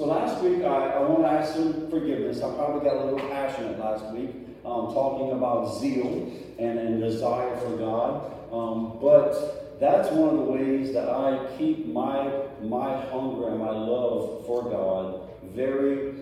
so last week, I, I want to ask some forgiveness. I probably got a little passionate last week um, talking about zeal and, and desire for God. Um, but that's one of the ways that I keep my, my hunger and my love for God very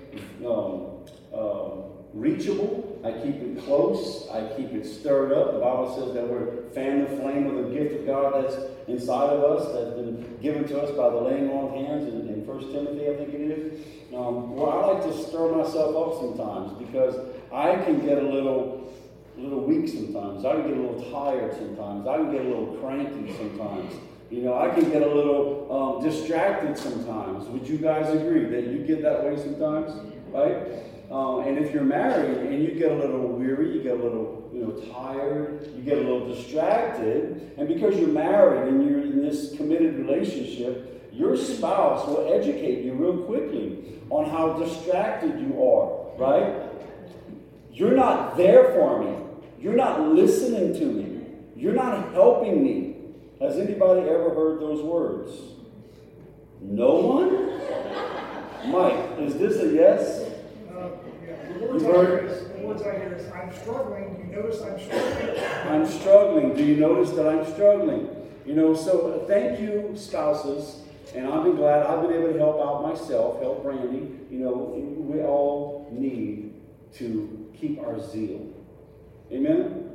um, um reachable. I keep it close. I keep it stirred up. The Bible says that we're fan the flame of the gift of God that's inside of us, that's been given to us by the laying on of hands in, in 1 Timothy, I think it is. Um, well, I like to stir myself up sometimes because I can get a little, a little weak sometimes. I can get a little tired sometimes. I can get a little cranky sometimes. You know, I can get a little um, distracted sometimes. Would you guys agree that you get that way sometimes? Right? Um, and if you're married and you get a little weary, you get a little you know tired, you get a little distracted, and because you're married and you're in this committed relationship, your spouse will educate you real quickly on how distracted you are, right? You're not there for me. You're not listening to me. You're not helping me. Has anybody ever heard those words? No one? Mike, is this a yes? The words I hear is, the hear is, I'm struggling, Do you notice I'm struggling. I'm struggling. Do you notice that I'm struggling? You know, so uh, thank you, spouses. And I've been glad I've been able to help out myself, help Brandy. You know, we all need to keep our zeal. Amen?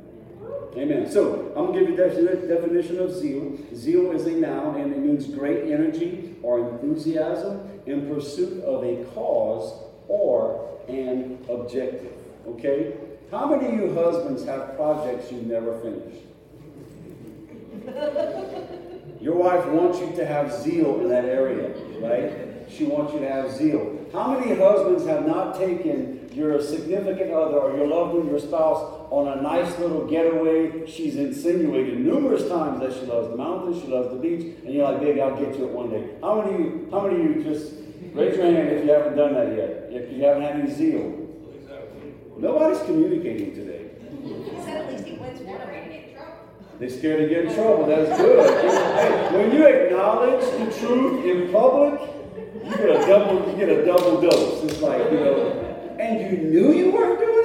Amen. So I'm going to give you the definition of zeal. Zeal is a noun and it means great energy or enthusiasm in pursuit of a cause or an objective. Okay? How many of you husbands have projects you never finish? Your wife wants you to have zeal in that area, right? She wants you to have zeal. How many husbands have not taken your significant other or your loved one, your spouse, on a nice little getaway? She's insinuated numerous times that she loves the mountains, she loves the beach, and you're like, baby, I'll get to it one day. How many you, how many of you just Raise your hand if you haven't done that yet, if you haven't had any zeal. Nobody's communicating today. They're scared to get in trouble. That's good. hey, when you acknowledge the truth in public, you get a double. You get a double dose. It's like you know, and you knew you weren't doing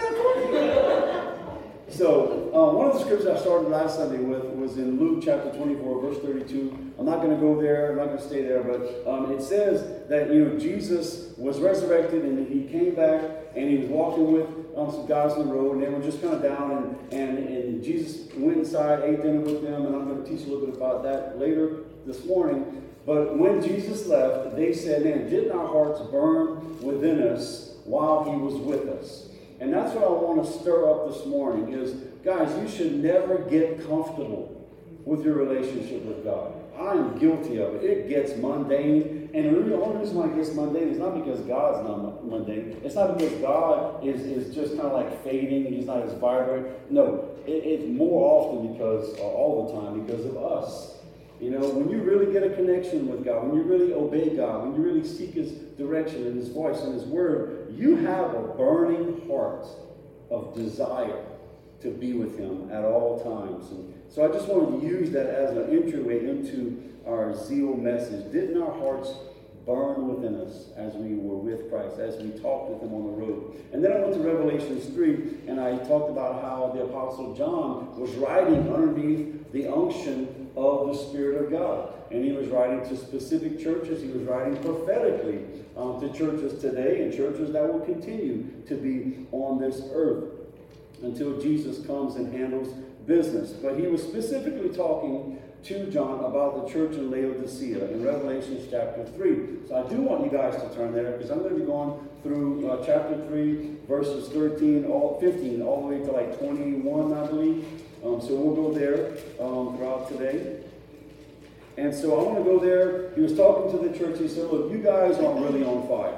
so, uh, one of the scriptures I started last Sunday with was in Luke chapter 24, verse 32. I'm not going to go there, I'm not going to stay there, but um, it says that, you know, Jesus was resurrected and he came back and he was walking with um, some guys on the road and they were just kind of down and, and, and Jesus went inside, ate dinner with them, and I'm going to teach a little bit about that later this morning. But when Jesus left, they said, Man, didn't our hearts burn within us while he was with us? And that's what I want to stir up this morning is, guys, you should never get comfortable with your relationship with God. I'm guilty of it. It gets mundane. And the only reason why it gets mundane is not because God's not mundane. It's not because God is, is just kind of like fading. And he's not as vibrant. No, it, it's more often because, or all the time, because of us. You know, when you really get a connection with God, when you really obey God, when you really seek His direction and His voice and His word, you have a burning heart of desire to be with Him at all times. And so I just wanted to use that as an entryway into our zeal message. Didn't our hearts burn within us as we were with Christ, as we talked with Him on the road? And then I went to Revelations 3, and I talked about how the Apostle John was writing underneath the unction of the Spirit of God. And he was writing to specific churches. He was writing prophetically um, to churches today and churches that will continue to be on this earth until Jesus comes and handles business. But he was specifically talking to John about the church in Laodicea in Revelation chapter 3. So I do want you guys to turn there because I'm going to be going through uh, chapter 3, verses 13, all 15, all the way to like 21, I believe. Um, so we'll go there um, throughout today. And so I want to go there. He was talking to the church. He said, Look, you guys aren't really on fire.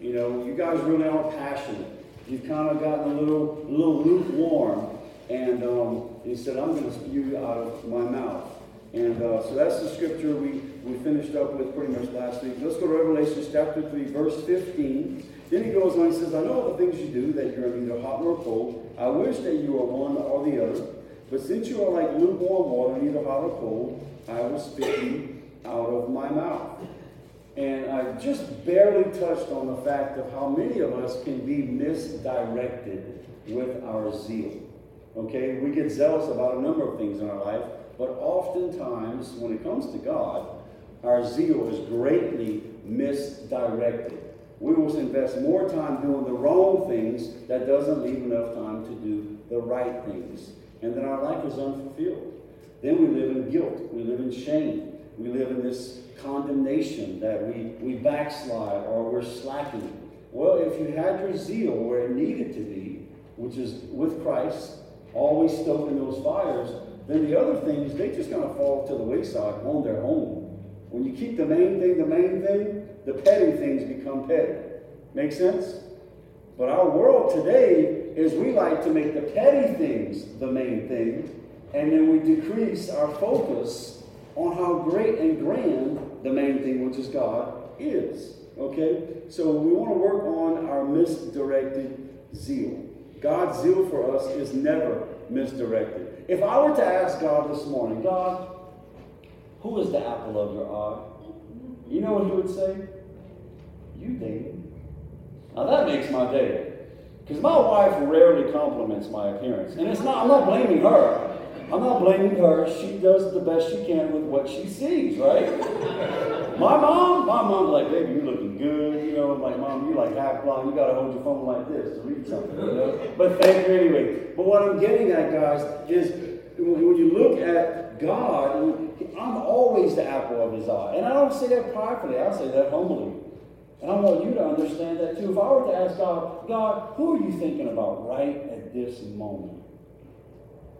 You know, you guys really aren't passionate. You've kind of gotten a little, a little lukewarm. And um, he said, I'm going to spew you out of my mouth. And uh, so that's the scripture we, we finished up with pretty much last week. Let's go to Revelation chapter 3, verse 15. Then he goes on, he says, I know all the things you do, that you're neither hot nor cold. I wish that you were one or the other. But since you are like lukewarm water, neither hot or cold, I will spit you out of my mouth. And I just barely touched on the fact of how many of us can be misdirected with our zeal. Okay, we get zealous about a number of things in our life, but oftentimes when it comes to God, our zeal is greatly misdirected. We will invest more time doing the wrong things that doesn't leave enough time to do the right things. And then our life is unfulfilled. Then we live in guilt. We live in shame. We live in this condemnation that we, we backslide or we're slacking. Well, if you had your zeal where it needed to be, which is with Christ, always stoking those fires, then the other things, they just kind of fall to the wayside on their own. When you keep the main thing the main thing, the petty things become petty. Make sense? But our world today is we like to make the petty things the main thing, and then we decrease our focus on how great and grand the main thing, which is God, is. Okay? So we want to work on our misdirected zeal. God's zeal for us is never misdirected. If I were to ask God this morning, God, who is the apple of your eye? You know what he would say? You, David. Now that makes my day. Because my wife rarely compliments my appearance. And it's not, I'm not blaming her. I'm not blaming her. She does the best she can with what she sees, right? my mom, my mom's like, baby, you're looking good. You know, I'm like, mom, you're like half blind. You got to hold your phone like this to read something, you know? But thank you anyway. But what I'm getting at, guys, is when you look at God, I'm always the apple of his eye. And I don't say that pridefully, I say that humbly. And I want you to understand that too. If I were to ask God, God, who are you thinking about right at this moment?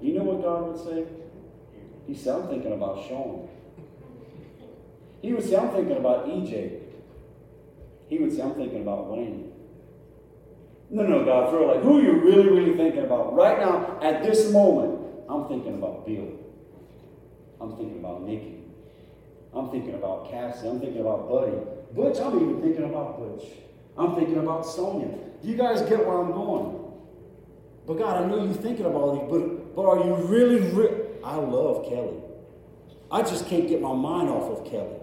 You know what God would say? He said, I'm thinking about Sean. He would say, I'm thinking about EJ. He would say, I'm thinking about Wayne. No, no, God, throw like, who are you really, really thinking about? Right now, at this moment, I'm thinking about Bill. I'm thinking about Nikki. I'm thinking about Cassie. I'm thinking about Buddy. Butch, I'm even thinking about Butch. I'm thinking about Sonia. Do you guys get where I'm going? But God, I know you're thinking about all these, but, but are you really, re- I love Kelly. I just can't get my mind off of Kelly.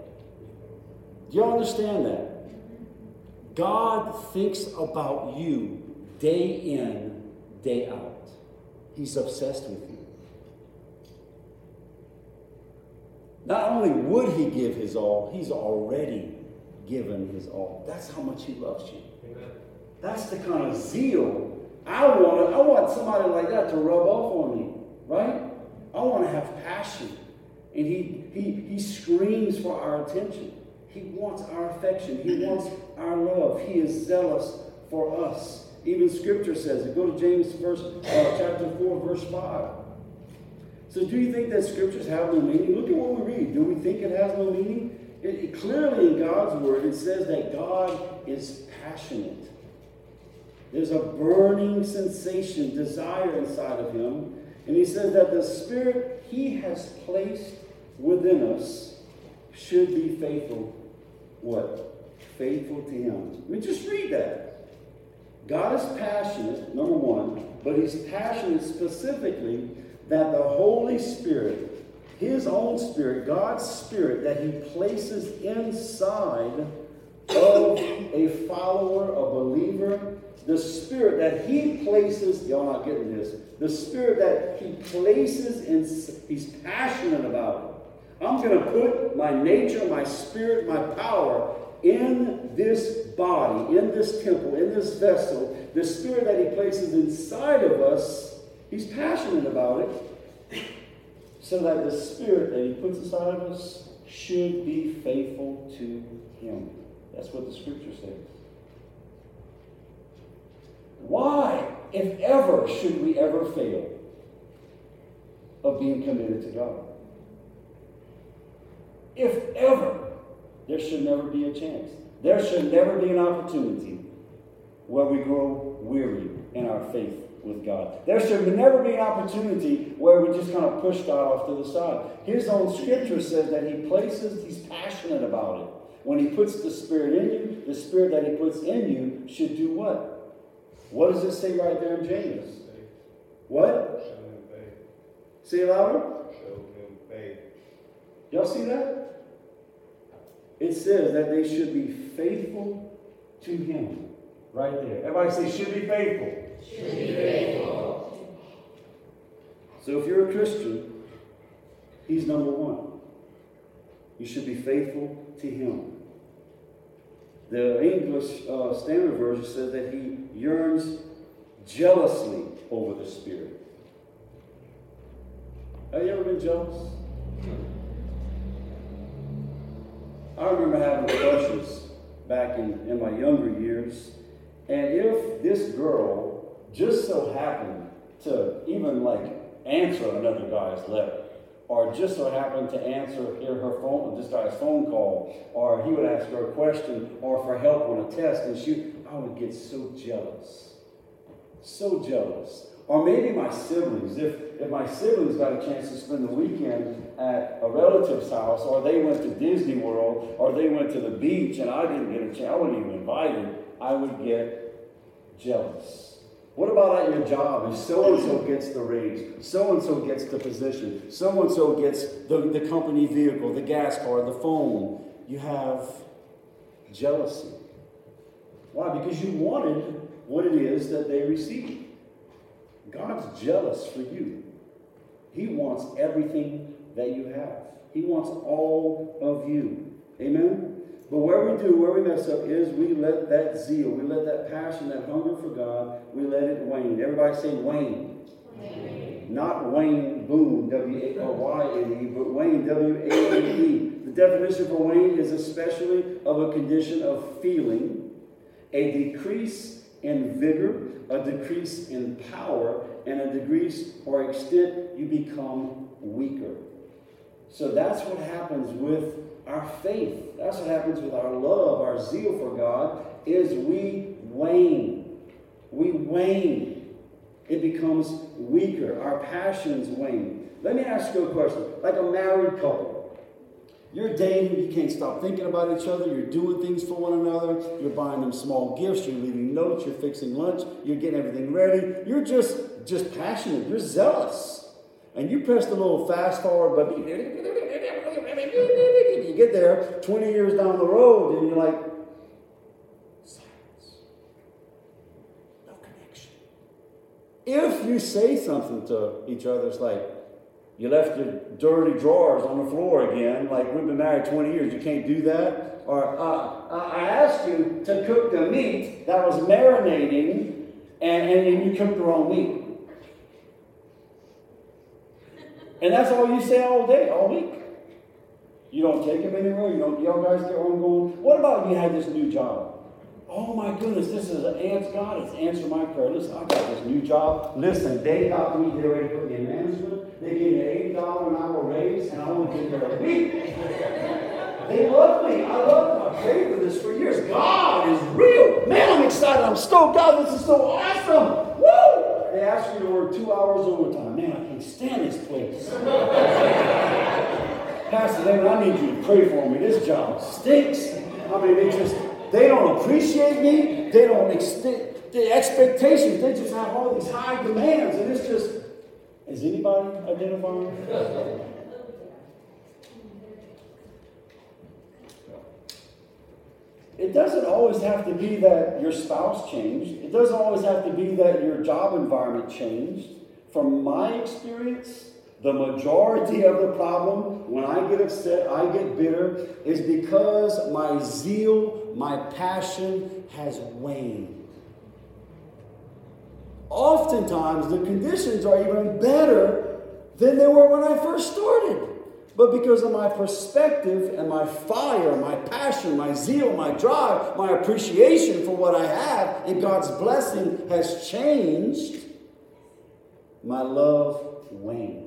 Do y'all understand that? God thinks about you day in, day out. He's obsessed with you. Not only would he give his all, he's already given his all. That's how much he loves you. Amen. That's the kind of zeal I want. I want somebody like that to rub off on me, right? I want to have passion, and he he he screams for our attention. He wants our affection. He wants our love. He is zealous for us. Even Scripture says it. Go to James verse uh, chapter four, verse five. So do you think that scriptures have no meaning? Look at what we read. Do we think it has no meaning? It, it, clearly in God's word, it says that God is passionate. There's a burning sensation, desire inside of him. And he says that the spirit he has placed within us should be faithful. What? Faithful to him. Let me just read that. God is passionate, number one, but he's passionate specifically that the Holy Spirit, His own Spirit, God's Spirit, that He places inside of a follower, a believer, the Spirit that He places, y'all not getting this, the Spirit that He places in, He's passionate about it. I'm going to put my nature, my spirit, my power in this body, in this temple, in this vessel. The Spirit that He places inside of us He's passionate about it so that the spirit that he puts inside of us should be faithful to him. That's what the scripture says. Why, if ever, should we ever fail of being committed to God? If ever, there should never be a chance. There should never be an opportunity where we grow weary in our faith with God. There should never be an opportunity where we just kind of push God off to the side. His own scripture says that He places, He's passionate about it. When He puts the Spirit in you, the Spirit that He puts in you should do what? What does it say right there in James? What? Say it louder. Y'all see that? it says that they should be faithful to him. Right there. Everybody say, should be faithful. Should be faithful. So if you're a Christian, he's number one. You should be faithful to him. The English uh, Standard Version says that he yearns jealously over the Spirit. Have you ever been jealous? I remember having crushes back in, in my younger years. And if this girl just so happened to even like answer another guy's letter, or just so happened to answer her phone, this guy's phone call, or he would ask her a question, or for help on a test, and she, I would get so jealous, so jealous. Or maybe my siblings, if, if my siblings got a chance to spend the weekend at a relative's house, or they went to Disney World, or they went to the beach, and I didn't get a chance, I wasn't even invited, I would get jealous. What about at your job? If so and so gets the raise, so and so gets the position, so and so gets the, the company vehicle, the gas car, the phone, you have jealousy. Why? Because you wanted what it is that they received. God's jealous for you. He wants everything that you have, He wants all of you. Amen? But where we do, where we mess up is we let that zeal, we let that passion, that hunger for God, we let it wane. Everybody say wane. wane. Not Wayne Boone, W A Y N E, but Wane, W A N E. The definition for wane is especially of a condition of feeling, a decrease in vigor, a decrease in power, and a decrease or extent you become weaker. So that's what happens with our faith. That's what happens with our love, our zeal for God, is we wane. We wane. It becomes weaker. Our passions wane. Let me ask you a question. Like a married couple. You're dating, you can't stop thinking about each other, you're doing things for one another, you're buying them small gifts, you're leaving notes, you're fixing lunch, you're getting everything ready. You're just just passionate, you're zealous. And you press the little fast forward button you get there 20 years down the road and you're like, silence. No connection. If you say something to each other, it's like, you left your dirty drawers on the floor again, like we've been married 20 years, you can't do that. Or uh, I asked you to cook the meat that was marinating and, and, and you cooked the wrong meat. And that's all you say all day, all week. You don't take him anywhere. You don't. Y'all guys get I'm going. What about you had this new job? Oh my goodness, this is an answer. God has answered my prayer. Listen, I got this new job. Listen, they got me. They ready to put me in management. They gave me an eight dollar an hour raise, and I only been there a week. They love me. I love them. I prayed for this for years. God is real. Man, I'm excited. I'm stoked. God, this is so awesome. They asked me to work two hours overtime. Man, I can't stand this place. Pastor David, I need you to pray for me. This job stinks. I mean, they just, they don't appreciate me. They don't extend the expectations. They just have all these high demands. And it's just, is anybody identifying? It doesn't always have to be that your spouse changed. It doesn't always have to be that your job environment changed. From my experience, the majority of the problem, when I get upset, I get bitter, is because my zeal, my passion has waned. Oftentimes, the conditions are even better than they were when I first started. But because of my perspective and my fire, my passion, my zeal, my drive, my appreciation for what I have, and God's blessing has changed, my love waned.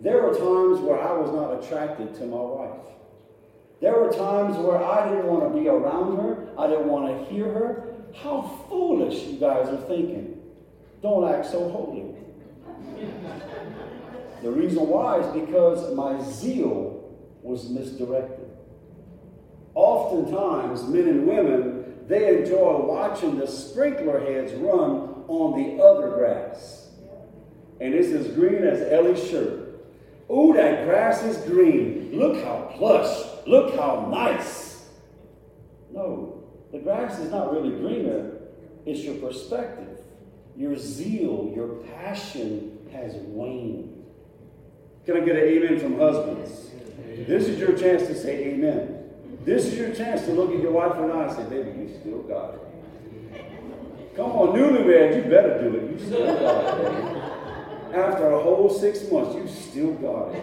There were times where I was not attracted to my wife. There were times where I didn't want to be around her. I didn't want to hear her. How foolish you guys are thinking. Don't act so holy. The reason why is because my zeal was misdirected. Oftentimes, men and women, they enjoy watching the sprinkler heads run on the other grass. And it's as green as Ellie's shirt. Oh, that grass is green. Look how plush. Look how nice. No, the grass is not really greener, it's your perspective. Your zeal, your passion has waned. Can I get an amen from husbands? This is your chance to say amen. This is your chance to look at your wife and I and say, baby, you still got it. Come on, newlywed, you better do it. You still got it, baby. After a whole six months, you still got it.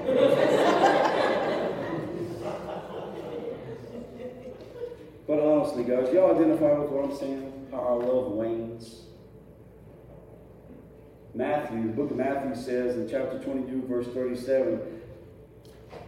but honestly, guys, y'all identify with what I'm saying? How our love wanes. Matthew, the book of Matthew says in chapter 22, verse 37,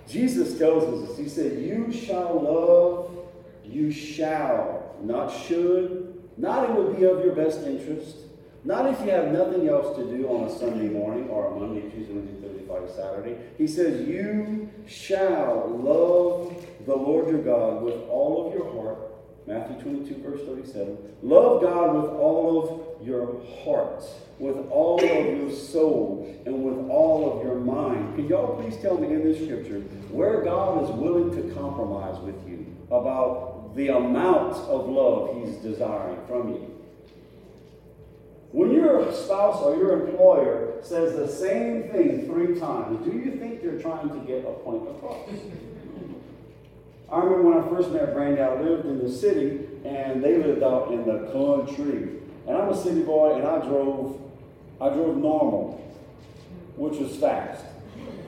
Jesus tells us. He said, You shall love, you shall, not should, not it would be of your best interest, not if you have nothing else to do on a Sunday morning or a Monday, Tuesday, Wednesday, Thursday, Friday, Saturday. He says, You shall love the Lord your God with all of your heart. Matthew 22, verse 37. Love God with all of your heart, with all of your soul, and with all of your mind. Can y'all please tell me in this scripture where God is willing to compromise with you about the amount of love He's desiring from you? When your spouse or your employer says the same thing three times, do you think they're trying to get a point across? I remember when I first met Brandy, I lived in the city and they lived out in the country. And I'm a city boy and I drove, I drove normal, which was fast.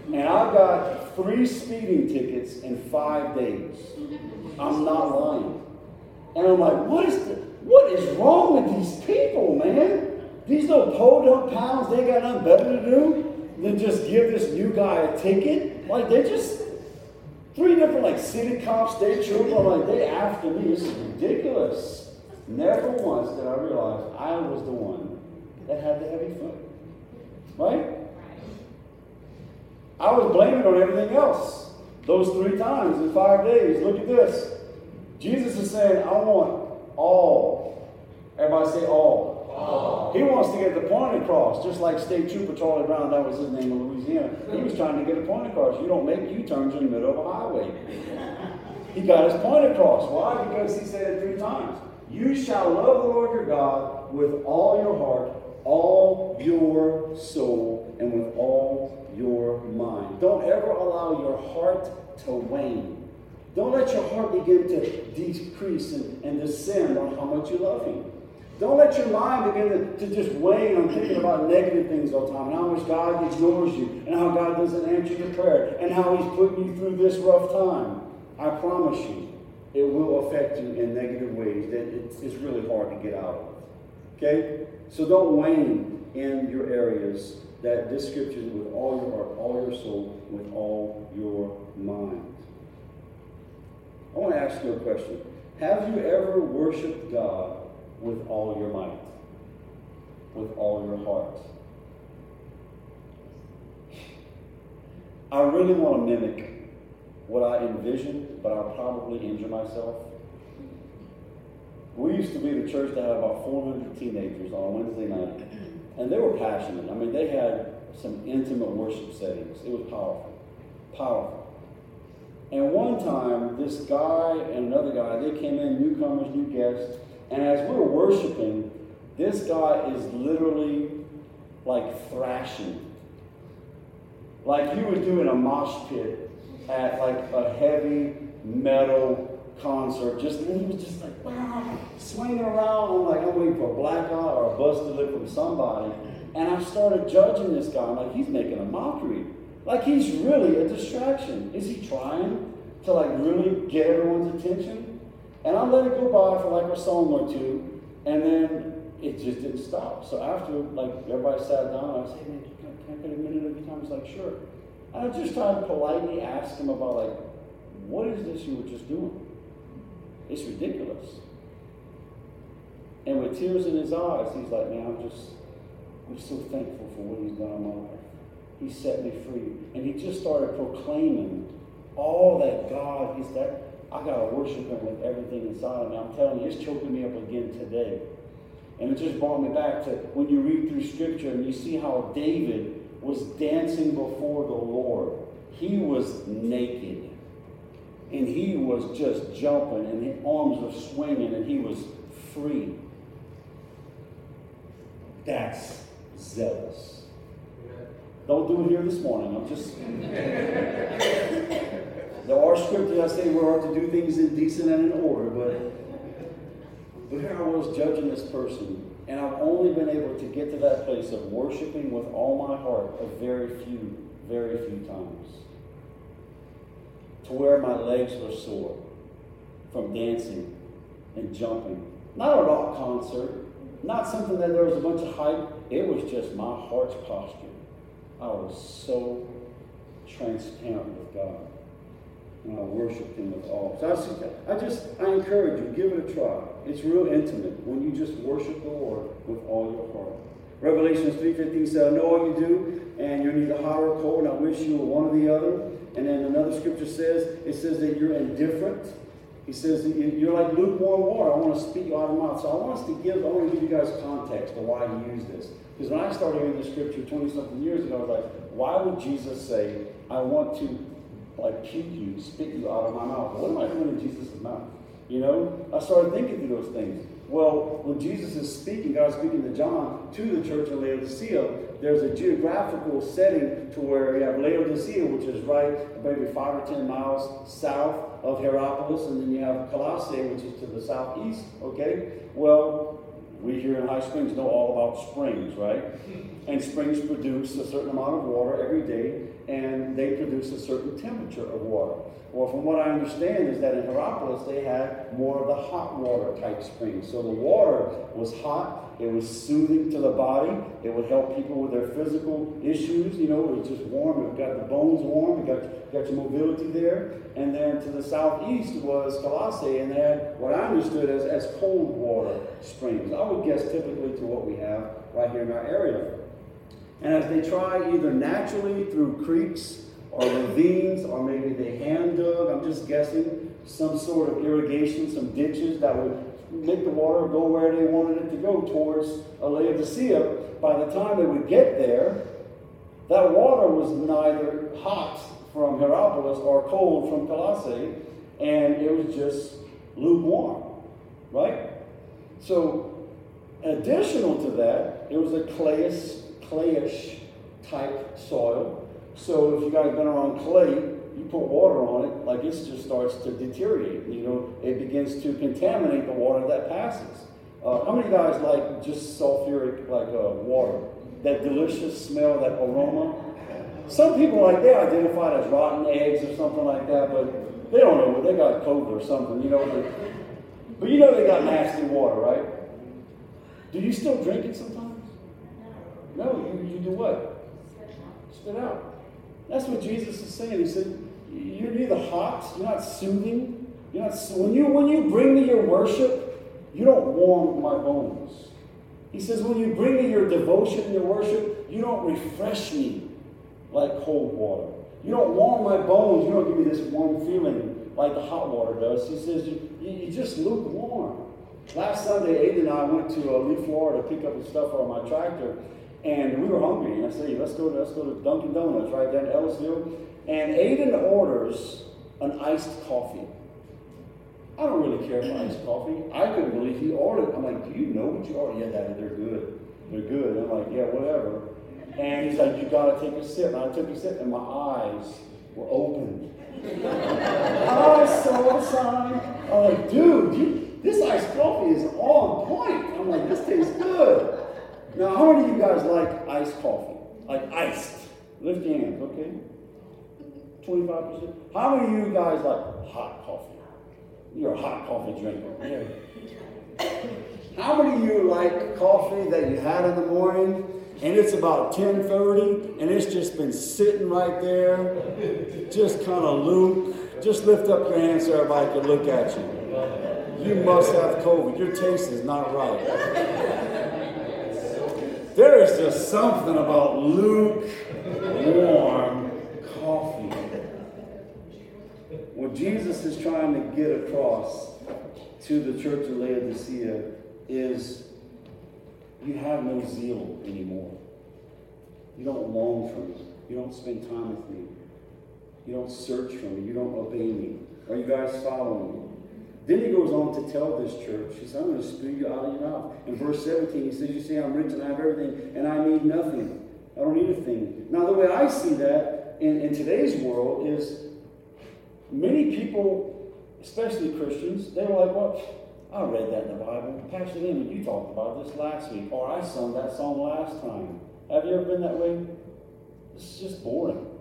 And I got three speeding tickets in five days. I'm not lying. And I'm like, what is what is wrong with these people, man? These little up pounds, they got nothing better to do than just give this new guy a ticket. Like they just three different like city cops, state trooper, like they after me. This is ridiculous. Never once did I realize I was the one that had the heavy foot. Right? I was blaming on everything else. Those three times in five days. Look at this. Jesus is saying, I want all. Everybody say all. He wants to get the point across, just like State Trooper Charlie Brown, that was his name in Louisiana. He was trying to get a point across. You don't make U-turns in the middle of a highway. He got his point across. Why? Because he said it three times. You shall love the Lord your God with all your heart, all your soul, and with all your mind. Don't ever allow your heart to wane. Don't let your heart begin to decrease and, and descend on how much you love Him. Don't let your mind begin to, to just wane on thinking about negative things all the time and how much God ignores you and how God doesn't answer your prayer and how He's putting you through this rough time. I promise you, it will affect you in negative ways that it's, it's really hard to get out of. Okay? So don't wane in your areas that this scripture with all your heart, all your soul, with all your mind. I want to ask you a question. Have you ever worshiped God with all your might? With all your heart? I really want to mimic what I envision, but I'll probably injure myself. We used to be the church that had about 400 teenagers on Wednesday night, and they were passionate. I mean, they had some intimate worship settings. It was powerful, powerful. And one time, this guy and another guy, they came in, newcomers, new guests, and as we're worshiping, this guy is literally like thrashing. Like you would do in a mosh pit at like a heavy metal concert. Just and he was just like wow, swinging around. I'm like, I'm waiting for a black eye or a busted lip from somebody. And I started judging this guy. I'm like, he's making a mockery. Like he's really a distraction. Is he trying to like really get everyone's attention? And I let it go by for like a song or two, and then it just didn't stop. So after like everybody sat down, I said, man, can I get a minute of time? He's like, sure. And I just tried to politely ask him about like, what is this you were just doing? It's ridiculous. And with tears in his eyes, he's like, man, I'm just, I'm so thankful for what he's done in my life. He set me free. And he just started proclaiming all that God is that I gotta worship him with everything inside of me. I'm telling you, it's choking me up again today. And it just brought me back to when you read through scripture and you see how David was dancing before the Lord. he was naked. And he was just jumping, and his arms were swinging, and he was free. That's zealous. Don't do it here this morning. I'm just. there are scriptures that say we are to do things in decent and in order, but but here I was judging this person, and I've only been able to get to that place of worshiping with all my heart a very few, very few times. To where my legs were sore from dancing and jumping. Not a rock concert, not something that there was a bunch of hype. It was just my heart's posture. I was so transparent with God. I worshiped Him with all. So I, I just, I encourage you, give it a try. It's real intimate when you just worship the Lord with all your heart. Revelations 3.15 says, I know all you do, and you're neither hot or cold, and I wish you were one or the other. And then another scripture says, it says that you're indifferent. He says you're like lukewarm water. I want to speak out of mouth. So I want us to give, I want to give you guys context of why he used this. Because when I started hearing the scripture 20 something years ago, I was like, why would Jesus say, I want to like puke you, spit you out of my mouth? What am I doing in Jesus' mouth? You know, I started thinking through those things. Well, when Jesus is speaking, God is speaking to John, to the church in Laodicea, there's a geographical setting to where you have Laodicea, which is right maybe five or ten miles south of Hierapolis, and then you have Colossae, which is to the southeast. Okay? Well, we here in High Springs know all about springs, right? And springs produce a certain amount of water every day, and they produce a certain temperature of water. Well, from what I understand is that in Hierapolis they had more of the hot water type springs. So the water was hot, it was soothing to the body, it would help people with their physical issues. You know, it was just warm, it got the bones warm, it got, got your mobility there. And then to the southeast was Colossae, and they had what I understood as, as cold water springs. I would guess typically to what we have right here in our area. And as they try either naturally through creeks or ravines, or maybe they hand dug, I'm just guessing, some sort of irrigation, some ditches that would make the water go where they wanted it to go towards Laodicea. By the time they would get there, that water was neither hot from Hierapolis or cold from Colossae, and it was just lukewarm, right? So, additional to that, it was a clayish, clayish type soil so if you guys been around clay, you put water on it, like it just starts to deteriorate. You know, it begins to contaminate the water that passes. Uh, how many guys like just sulfuric like uh, water? That delicious smell, that aroma. Some people like they identify as rotten eggs or something like that, but they don't know. They got COVID or something, you know. But, but you know they got nasty water, right? Do you still drink it sometimes? No, you, you do what? Spit out. That's what Jesus is saying. He said, You're neither hot, you're not soothing. You're not when you when you bring me your worship, you don't warm my bones. He says, when you bring me your devotion and your worship, you don't refresh me like cold water. You don't warm my bones. You don't give me this warm feeling like the hot water does. He says, you, you just lukewarm. Last Sunday, Aiden and I went to uh, Lee, Florida to pick up the stuff on my tractor. And we were hungry, and I said, let's go, to, let's go to Dunkin' Donuts right down in Ellisville. And Aiden orders an iced coffee. I don't really care for iced coffee. I couldn't believe he ordered. It. I'm like, do you know what you ordered? Yeah, Daddy, they're good. They're good. I'm like, yeah, whatever. And he's like, you gotta take a sip. And I took a sip, and my eyes were open. I saw a sign. I'm like, dude, you, this iced coffee is on point. I'm like, this tastes good. Now, how many of you guys like iced coffee? Like iced? Lift your hands, okay? 25%. How many of you guys like hot coffee? You're a hot coffee drinker. Yeah. How many of you like coffee that you had in the morning and it's about 10:30 and it's just been sitting right there, just kind of luke. Just lift up your hands so everybody can look at you. You must have COVID. Your taste is not right. There is just something about lukewarm coffee. What Jesus is trying to get across to the church of Laodicea is you have no zeal anymore. You don't long for me. You don't spend time with me. You don't search for me. You don't obey me. Are you guys following me? Then he goes on to tell this church, he says, I'm going to spew you out of your mouth. In verse 17, he says, You see, I'm rich and I have everything, and I need nothing. I don't need a thing. Now, the way I see that in, in today's world is many people, especially Christians, they were like, Well, I read that in the Bible. Pastor Lehman, you talked about this last week, or I sung that song last time. Have you ever been that way? It's just boring.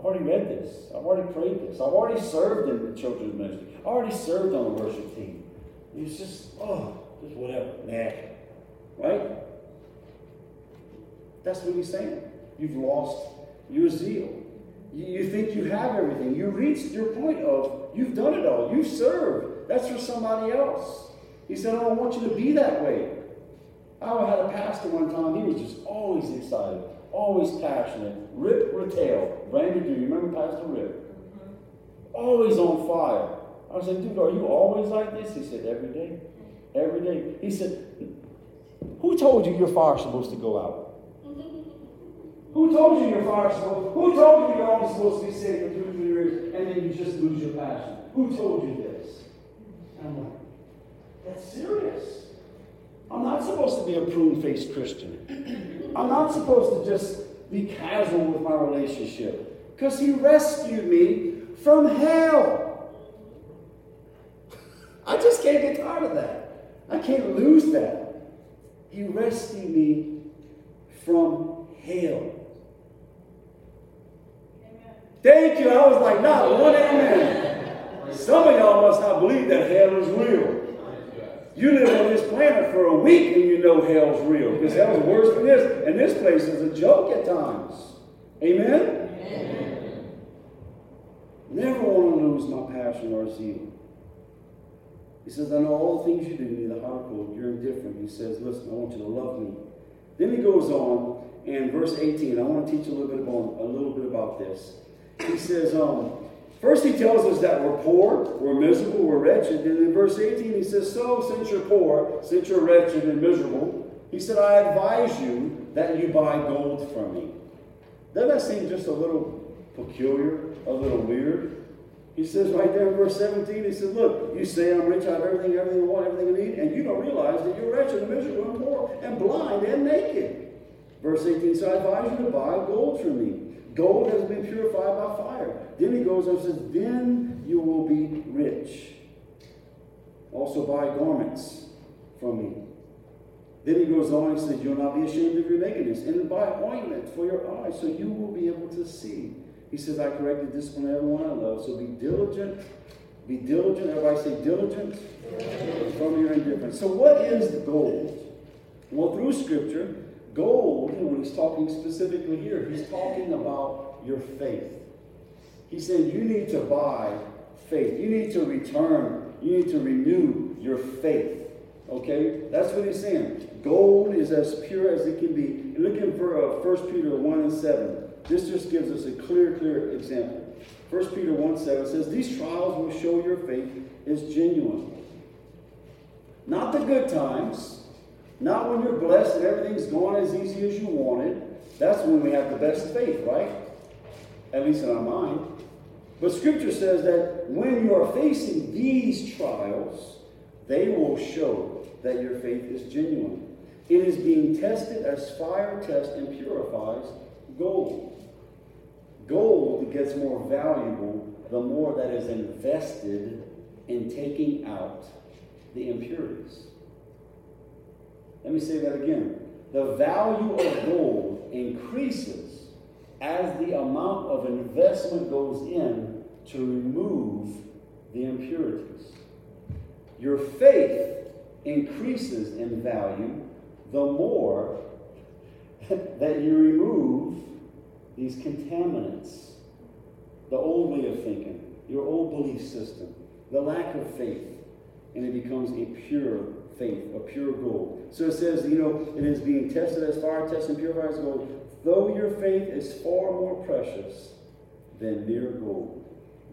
I've already read this. I've already prayed this. I've already served in the children's ministry. I've already served on the worship team. It's just, oh, just whatever. Nah. Right? That's what he's saying. You've lost your zeal. You, you think you have everything. You reached your point of you've done it all. You've served. That's for somebody else. He said, I don't want you to be that way. I had a pastor one time, he was just always excited, always passionate. Rip Rattel. Brandon, do you remember Pastor Rip? Mm-hmm. Always on fire. I was like, dude, are you always like this? He said, every day. Every day. He said, who told you your fire's supposed to go out? Who told you your fire's supposed Who told you you're only supposed to be saved for two or three years and then you just lose your passion? Who told you this? And I'm like, that's serious. I'm not supposed to be a prune faced Christian. I'm not supposed to just be casual with my relationship. Because He rescued me from hell. I just can't get tired of that. I can't lose that. He rescued me from hell. Thank you. I was like, not one amen. Some of y'all must not believe that hell is real. You live on this planet for a week and you know hell's real. Because hell's worse than this. And this place is a joke at times. Amen? Amen. Never want to lose my passion or zeal. He says, I know all the things you do, neither hot or cold. You're indifferent. He says, listen, I want you to love me. Then he goes on in verse 18. I want to teach a little bit about, a little bit about this. He says, um, First, he tells us that we're poor, we're miserable, we're wretched. And in verse 18, he says, So, since you're poor, since you're wretched and miserable, he said, I advise you that you buy gold from me. Doesn't that seem just a little peculiar, a little weird? He says right there in verse 17, he says, Look, you say I'm rich, I have everything, everything I want, everything I need, and you don't realize that you're wretched and miserable and poor and blind and naked. Verse 18, so I advise you to buy gold from me. Gold has been purified by fire. Then he goes on and says, Then you will be rich. Also buy garments from me. Then he goes on and says, You'll not be ashamed of your nakedness. And buy ointment for your eyes so you will be able to see. He says, I correct and discipline everyone I love. So be diligent. Be diligent. Everybody say diligent from your indifference. So what is gold? Well, through scripture, gold, when he's talking specifically here, he's talking about your faith. He's saying you need to buy faith. You need to return. You need to renew your faith. Okay? That's what he's saying. Gold is as pure as it can be. Looking for uh, 1 Peter 1 and 7. This just gives us a clear, clear example. 1 Peter 1 7 says, These trials will show your faith is genuine. Not the good times, not when you're blessed and everything's going as easy as you wanted. That's when we have the best faith, right? At least in our mind. But Scripture says that when you are facing these trials, they will show that your faith is genuine. It is being tested as fire tests and purifies gold. Gold gets more valuable the more that is invested in taking out the impurities. Let me say that again. The value of gold increases as the amount of investment goes in to remove the impurities. Your faith increases in value the more that you remove these contaminants, the old way of thinking, your old belief system, the lack of faith, and it becomes a pure faith, a pure gold. So it says, you know, it is being tested as fire tests and purifies gold. Though your faith is far more precious than mere gold.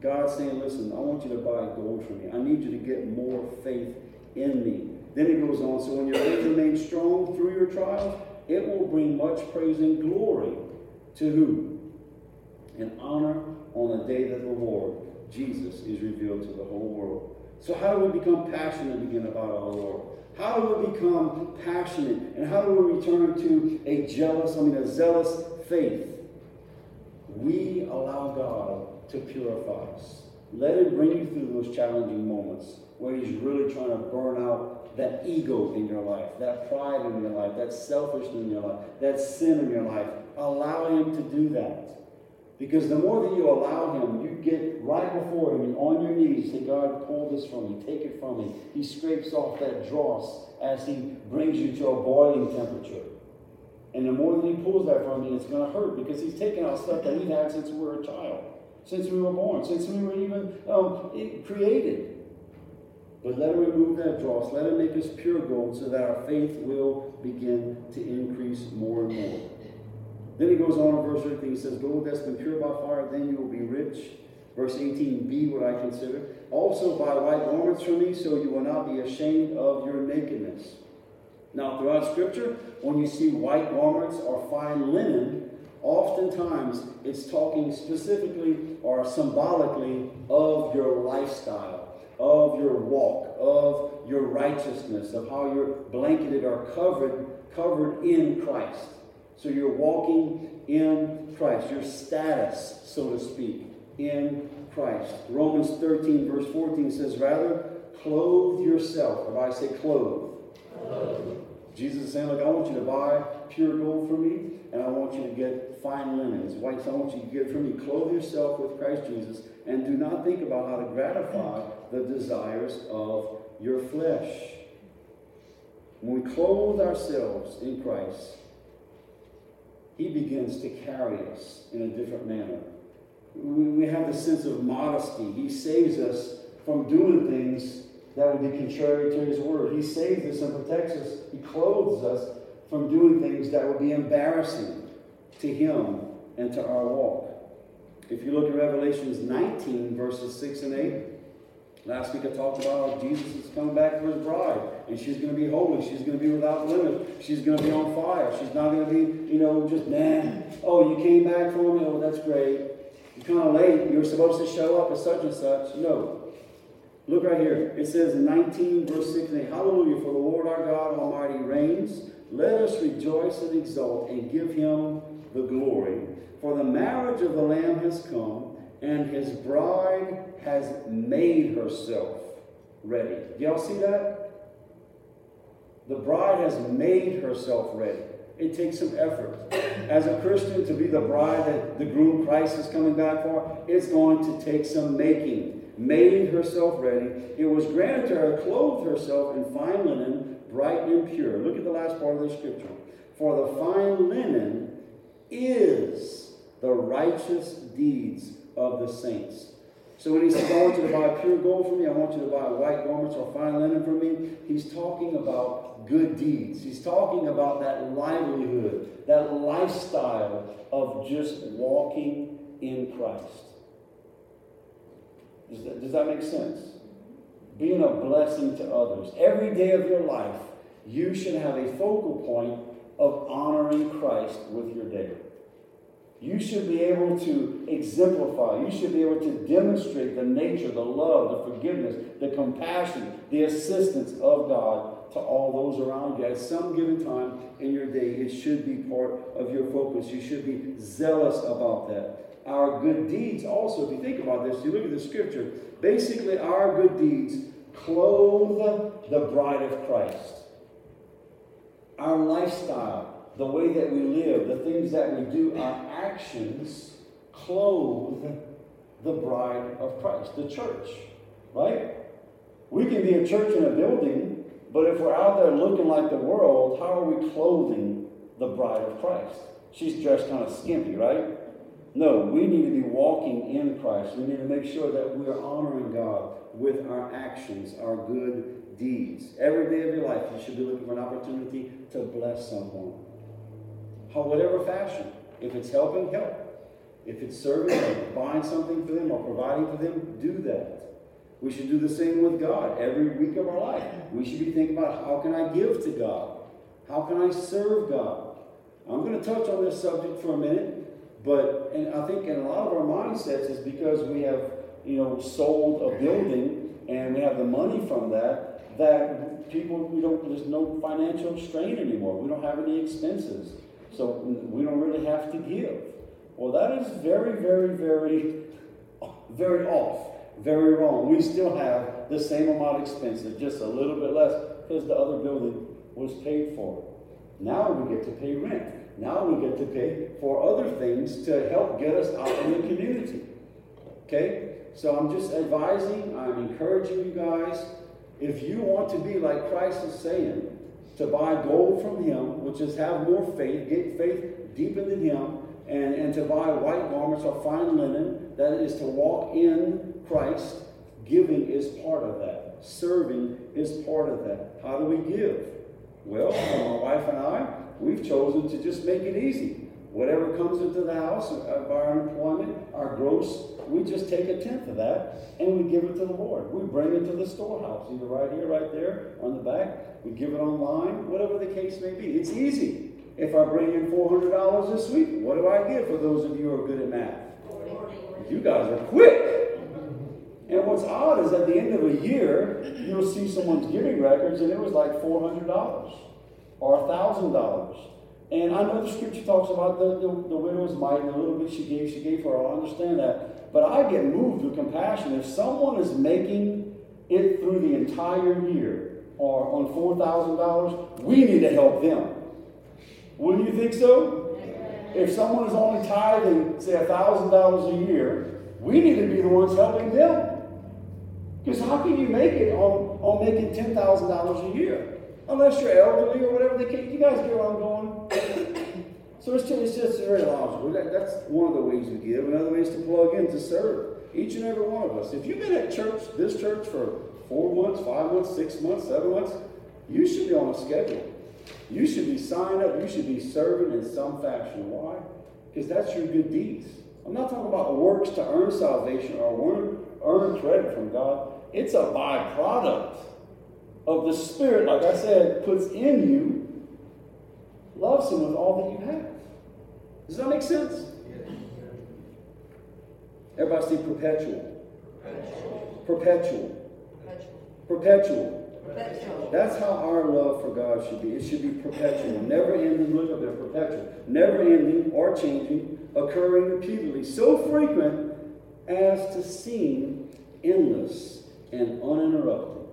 God's saying, listen, I want you to buy gold from me. I need you to get more faith in me. Then it goes on, so when your faith remains strong through your trials, it will bring much praise and glory to who? And honor on the day that the Lord, Jesus, is revealed to the whole world. So, how do we become passionate again about our Lord? How do we become passionate? And how do we return to a jealous, I mean, a zealous faith? We allow God to purify us. Let Him bring you through those challenging moments where He's really trying to burn out that ego in your life, that pride in your life, that selfishness in your life, that sin in your life. Allow Him to do that. Because the more that you allow Him, you get right before Him and on your knees, say, God, pull this from me, take it from me. He scrapes off that dross as He brings you to a boiling temperature. And the more that He pulls that from you, it's going to hurt because He's taken out stuff that we've had since we were a child, since we were born, since we were even um, created. But let Him remove that dross. Let Him make us pure gold so that our faith will begin to increase more and more. Then he goes on in verse 18, he says, Gold that's been pure by fire, then you will be rich. Verse 18, be what I consider. Also buy white garments from me, so you will not be ashamed of your nakedness. Now, throughout Scripture, when you see white garments or fine linen, oftentimes it's talking specifically or symbolically of your lifestyle, of your walk, of your righteousness, of how you're blanketed or covered, covered in Christ. So you're walking in Christ, your status, so to speak, in Christ. Romans 13, verse 14 says, Rather, clothe yourself. If I say clothe, clothe. Jesus is saying, Look, I want you to buy pure gold for me, and I want you to get fine linens, white. So I want you to get from me. Clothe yourself with Christ Jesus, and do not think about how to gratify the desires of your flesh. When we clothe ourselves in Christ, he begins to carry us in a different manner. We have the sense of modesty. He saves us from doing things that would be contrary to His word. He saves us and protects us. He clothes us from doing things that would be embarrassing to Him and to our walk. If you look at Revelations 19, verses 6 and 8, Last week I talked about how Jesus is coming back for his bride, and she's going to be holy. She's going to be without limit. She's going to be on fire. She's not going to be, you know, just, man, oh, you came back for me? Oh, that's great. You're kind of late. You were supposed to show up at such and such. No. Look right here. It says in 19, verse 6 and 8, Hallelujah, for the Lord our God Almighty reigns. Let us rejoice and exult and give him the glory. For the marriage of the Lamb has come, and his bride has made herself ready. Y'all see that? The bride has made herself ready. It takes some effort. As a Christian, to be the bride that the groom Christ is coming back for, it's going to take some making. Made herself ready. It was granted to her, clothed herself in fine linen, bright and pure. Look at the last part of the scripture. For the fine linen is the righteous deeds of the saints. So when he says, I want you to buy pure gold for me, I want you to buy white garments or fine linen for me, he's talking about good deeds. He's talking about that livelihood, that lifestyle of just walking in Christ. Does that, does that make sense? Being a blessing to others. Every day of your life, you should have a focal point of honoring Christ with your day. You should be able to exemplify, you should be able to demonstrate the nature, the love, the forgiveness, the compassion, the assistance of God to all those around you. At some given time in your day, it should be part of your focus. You should be zealous about that. Our good deeds, also, if you think about this, you look at the scripture, basically, our good deeds clothe the bride of Christ. Our lifestyle the way that we live, the things that we do, our actions clothe the bride of Christ, the church, right? We can be a church in a building, but if we're out there looking like the world, how are we clothing the bride of Christ? She's dressed kind of skimpy, right? No, we need to be walking in Christ. We need to make sure that we are honoring God with our actions, our good deeds. Every day of your life, you should be looking for an opportunity to bless someone whatever fashion. If it's helping, help. If it's serving or buying something for them or providing for them, do that. We should do the same with God every week of our life. We should be thinking about how can I give to God? How can I serve God? I'm going to touch on this subject for a minute, But, and I think in a lot of our mindsets is because we have, you know, sold a building and we have the money from that, that people, we don't, there's no financial strain anymore. We don't have any expenses. So we don't really have to give. Well, that is very, very, very, very off, very wrong. We still have the same amount of expenses, just a little bit less, because the other building was paid for. Now we get to pay rent. Now we get to pay for other things to help get us out in the community. Okay? So I'm just advising, I'm encouraging you guys. If you want to be like Christ is saying, to buy gold from him, which is have more faith, get faith deepened in him, and, and to buy white garments or fine linen, that is to walk in Christ. Giving is part of that. Serving is part of that. How do we give? Well, my wife and I, we've chosen to just make it easy. Whatever comes into the house by our employment, our gross, we just take a tenth of that and we give it to the Lord. We bring it to the storehouse, either right here, right there, on the back. We give it online, whatever the case may be. It's easy. If I bring in $400 this week, what do I get for those of you who are good at math? You guys are quick. And what's odd is at the end of a year, you'll see someone's giving records and it was like $400 or $1,000. And I know the scripture talks about the, the, the widow's mite and the little bit she gave, she gave for. I understand that. But I get moved with compassion. If someone is making it through the entire year or on $4,000, we need to help them. Wouldn't you think so? If someone is only tithing, say, $1,000 a year, we need to be the ones helping them. Because how can you make it on, on making $10,000 a year? Unless you're elderly or whatever they can't, You guys get where I'm going? So it's just, it's just very logical. That, that's one of the ways we give. Another way is to plug in to serve. Each and every one of us. If you've been at church, this church, for four months, five months, six months, seven months, you should be on a schedule. You should be signed up. You should be serving in some fashion. Why? Because that's your good deeds. I'm not talking about works to earn salvation or earn, earn credit from God. It's a byproduct of the Spirit, like I said, puts in you, loves Him with all that you have. Does that make sense? Everybody say perpetual. Perpetual. Perpetual. Perpetual. That's how our love for God should be. It should be perpetual, never ending. Look up there, perpetual, never ending or changing, occurring repeatedly, so frequent as to seem endless and uninterrupted.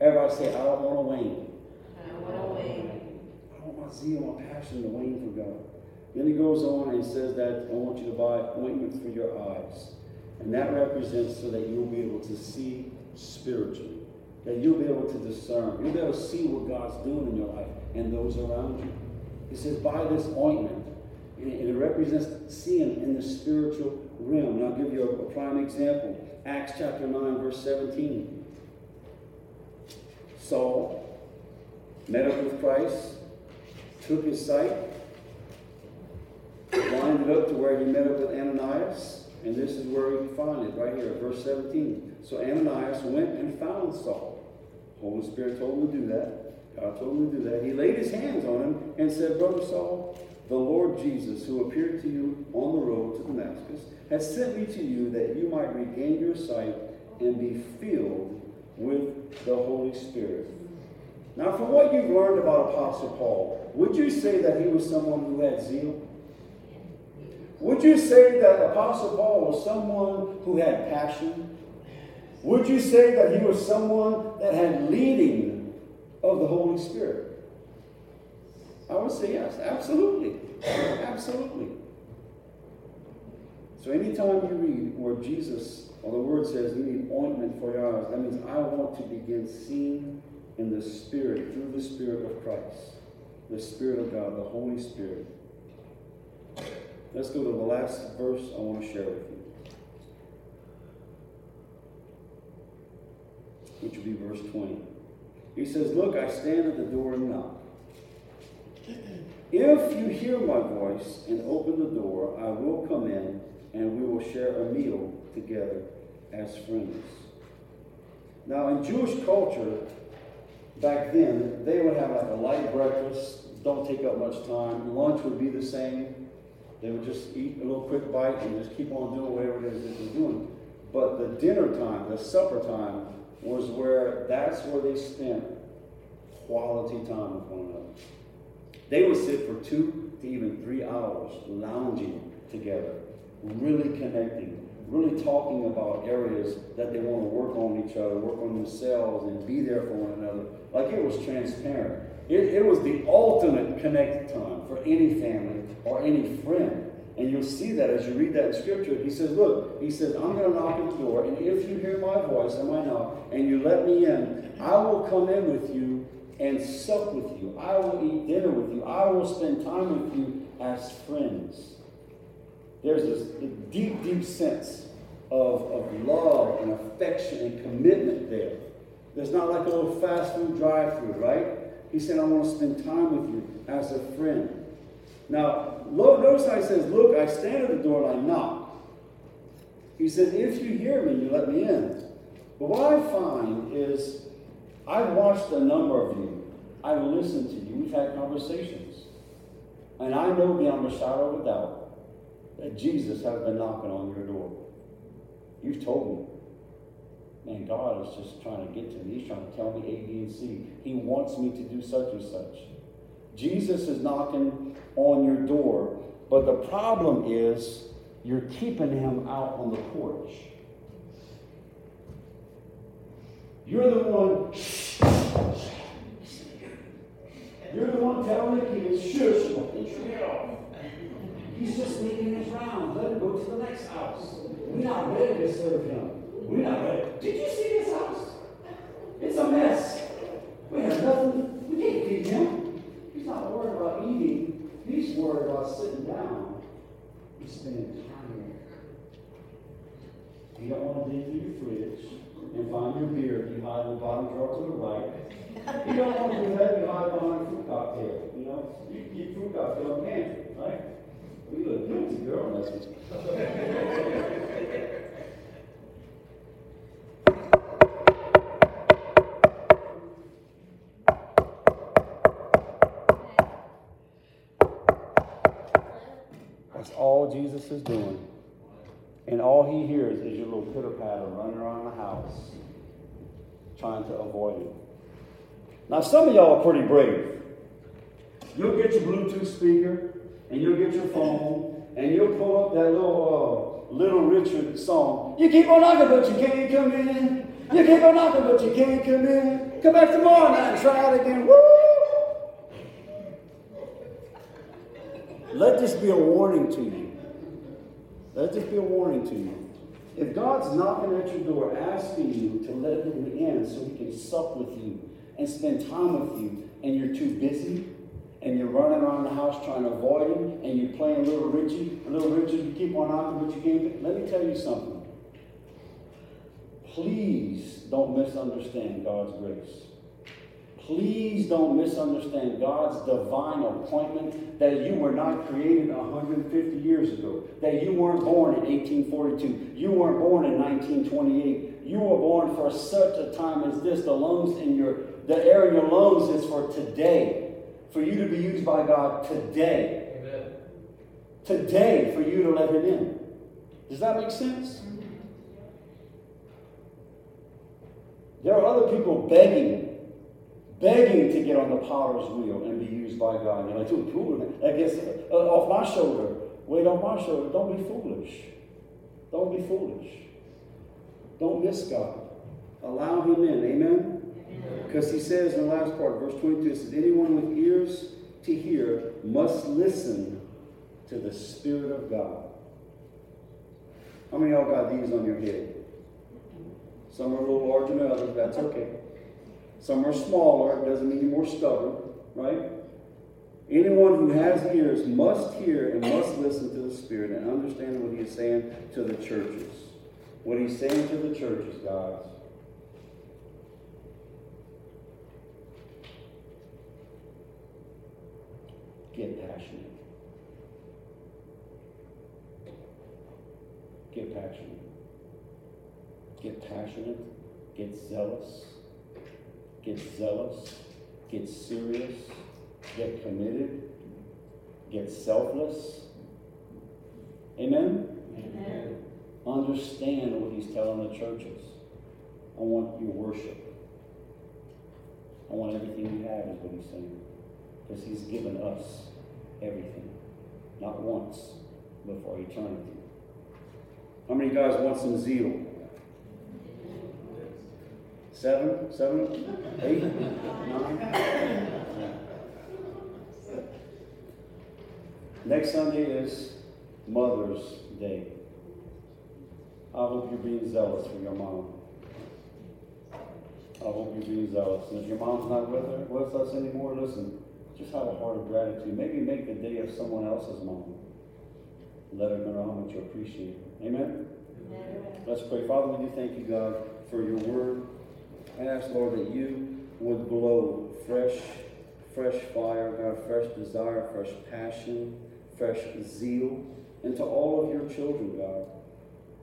Everybody say, I don't want to wane. I don't want to wane. I don't want my zeal, my passion to wane for God. Then he goes on and he says that I want you to buy ointment for your eyes. And that represents so that you'll be able to see spiritually. That you'll be able to discern. You'll be able to see what God's doing in your life and those around you. He says, buy this ointment. And it represents seeing in the spiritual realm. And I'll give you a, a prime example. Acts chapter 9, verse 17. Saul met up with Christ, took his sight, lined it up to where he met up with Ananias, and this is where we find it right here, verse 17. So Ananias went and found Saul. Holy Spirit told him to do that. God told him to do that. He laid his hands on him and said, Brother Saul, the Lord Jesus, who appeared to you on the road to Damascus, has sent me to you that you might regain your sight and be filled with the Holy Spirit. Now, from what you've learned about Apostle Paul, would you say that he was someone who had zeal? Would you say that Apostle Paul was someone who had passion? Would you say that he was someone that had leading of the Holy Spirit? I would say yes, absolutely. Absolutely. So anytime you read where Jesus or the word says you need ointment for your eyes. That means I want to begin seeing in the Spirit, through the Spirit of Christ, the Spirit of God, the Holy Spirit. Let's go to the last verse I want to share with you, which would be verse 20. He says, Look, I stand at the door and knock. If you hear my voice and open the door, I will come in and we will share a meal together as friends. Now, in Jewish culture, back then, they would have like a light breakfast, don't take up much time. Lunch would be the same. They would just eat a little quick bite and just keep on doing whatever it is they're doing. But the dinner time, the supper time, was where that's where they spent quality time with one another. They would sit for two to even three hours lounging together, really connecting, really talking about areas that they want to work on each other, work on themselves, and be there for one another. Like it was transparent. It, it was the ultimate connected time for any family or any friend. And you'll see that as you read that scripture. He says, Look, he says, I'm going to knock at the door, and if you hear my voice and my knock, and you let me in, I will come in with you and sup with you. I will eat dinner with you. I will spend time with you as friends. There's this deep, deep sense of, of love and affection and commitment there. There's not like a little fast food drive through, right? He said, I want to spend time with you as a friend. Now, notice how he says, Look, I stand at the door and I knock. He said, If you hear me, you let me in. But what I find is, I've watched a number of you, I've listened to you, we've had conversations. And I know beyond a shadow of a doubt that Jesus has been knocking on your door. You've told me, man, God is just trying to get to me. He's trying to tell me A, B, and C. He wants me to do such and such. Jesus is knocking on your door, but the problem is you're keeping him out on the porch. You're the one. You're the one telling the kids, shush, He's just making his rounds. Let him go to the next house. We're not ready to serve him. We're not ready. Did you see this house? It's a mess. We have nothing. We can't feed him. He's not worried about eating. He's worried about sitting down. He's spending time. You don't want to dig through your fridge and find your beer if you hide in the bottom drawer to the right. You don't want to do that. You hide behind a fruit cocktail. You know, you get fruit cocktail in the pantry, right? We look guilty, girl. That's Jesus is doing. And all he hears is your little pitter patter running around the house, trying to avoid him. Now, some of y'all are pretty brave. You'll get your Bluetooth speaker, and you'll get your phone, and you'll pull up that little uh, Little Richard song. You keep on knocking, but you can't come in. You keep on knocking, but you can't come in. Come back tomorrow night and try it again. Woo! Let this be a warning to you. Let this be a warning to you. If God's knocking at your door, asking you to let him in so he can sup with you and spend time with you, and you're too busy, and you're running around the house trying to avoid him, and you're playing a little Richie, a little Richie, you keep on knocking, but you can't. Let me tell you something. Please don't misunderstand God's grace. Please don't misunderstand God's divine appointment that you were not created 150 years ago, that you weren't born in 1842, you weren't born in 1928. You were born for such a time as this. The lungs in your, the air in your lungs is for today, for you to be used by God today. Amen. Today, for you to let Him in. Does that make sense? There are other people begging begging to get on the potter's wheel and be used by God. You're like, cool. I guess uh, off my shoulder, weight off my shoulder. Don't be foolish. Don't be foolish. Don't miss God. Allow Him in. Amen? Because He says in the last part, verse 22, it says, Anyone with ears to hear must listen to the Spirit of God. How many of y'all got these on your head? Some are a little larger than others. That's okay. Some are smaller, it doesn't mean you're more stubborn, right? Anyone who has ears must hear and must listen to the Spirit and understand what He is saying to the churches. What He's saying to the churches, guys. Get passionate. Get passionate. Get passionate. Get zealous get zealous, get serious, get committed, get selfless, Amen? Amen. Understand what he's telling the churches. I want your worship. I want everything you have, is what he's saying. Because he's given us everything. Not once, but for eternity. How many guys want some zeal? Seven? Seven? Eight? Nine? Next Sunday is Mother's Day. I hope you're being zealous for your mom. I hope you're being zealous. And if your mom's not with her, with us anymore, listen, just have a heart of gratitude. Maybe make the day of someone else's mom. Let her know how much you appreciate her. Amen? Amen. Let's pray. Father, we do thank you, God, for your word. Ask, Lord, that you would blow fresh, fresh fire, God, fresh desire, fresh passion, fresh zeal into all of your children, God.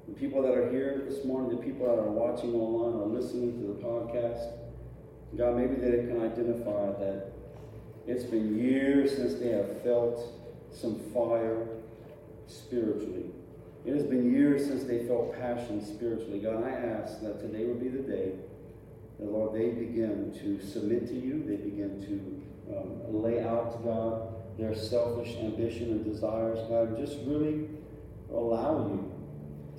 The people that are here this morning, the people that are watching online or listening to the podcast, God, maybe they can identify that it's been years since they have felt some fire spiritually. It has been years since they felt passion spiritually. God, I ask that today would be the day that, Lord, they begin to submit to you. They begin to um, lay out, to God, their selfish ambition and desires, God, just really allow you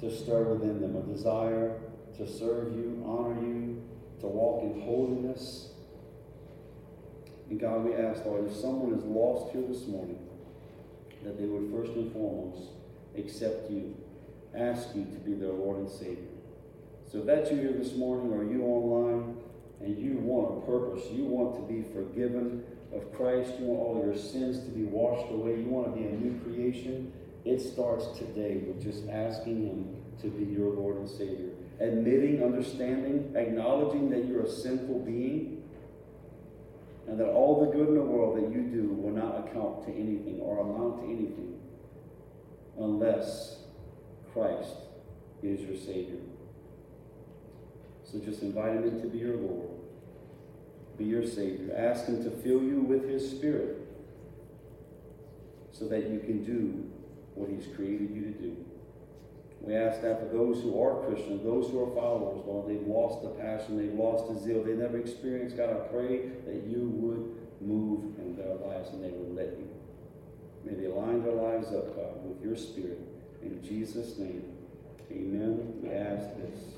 to stir within them a desire to serve you, honor you, to walk in holiness. And God, we ask, Lord, if someone is lost here this morning, that they would first and foremost accept you, ask you to be their Lord and Savior. So if that's you here this morning or you online and you want a purpose, you want to be forgiven of Christ, you want all your sins to be washed away, you want to be a new creation, it starts today with just asking Him to be your Lord and Savior. Admitting, understanding, acknowledging that you're a sinful being and that all the good in the world that you do will not account to anything or amount to anything unless Christ is your Savior. So just invite Him in to be your Lord, be your Savior. Ask Him to fill you with His Spirit so that you can do what He's created you to do. We ask that for those who are Christians, those who are followers, Lord, they've lost the passion, they've lost the zeal, they never experienced. God, I pray that you would move in their lives and they would let you. May they line their lives up, God, with your spirit. In Jesus' name, amen. We ask this.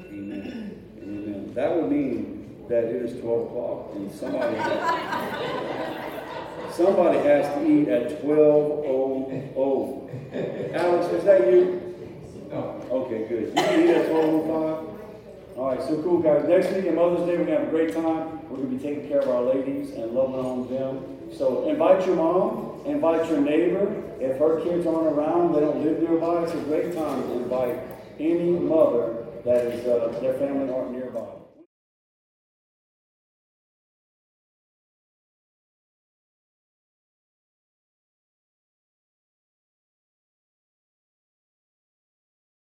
Amen. Amen. That would mean that it is 12 o'clock and somebody somebody has to eat at 12.00. Alex, is that you? No. Okay, good. You can eat at 12.05? All right, so cool, guys. Next week, Mother's Day, we're going to have a great time. We're going to be taking care of our ladies and loving on them. So invite your mom, invite your neighbor. If her kids aren't around, they don't live nearby, it's a great time to invite any mother that is, uh, their family aren't nearby.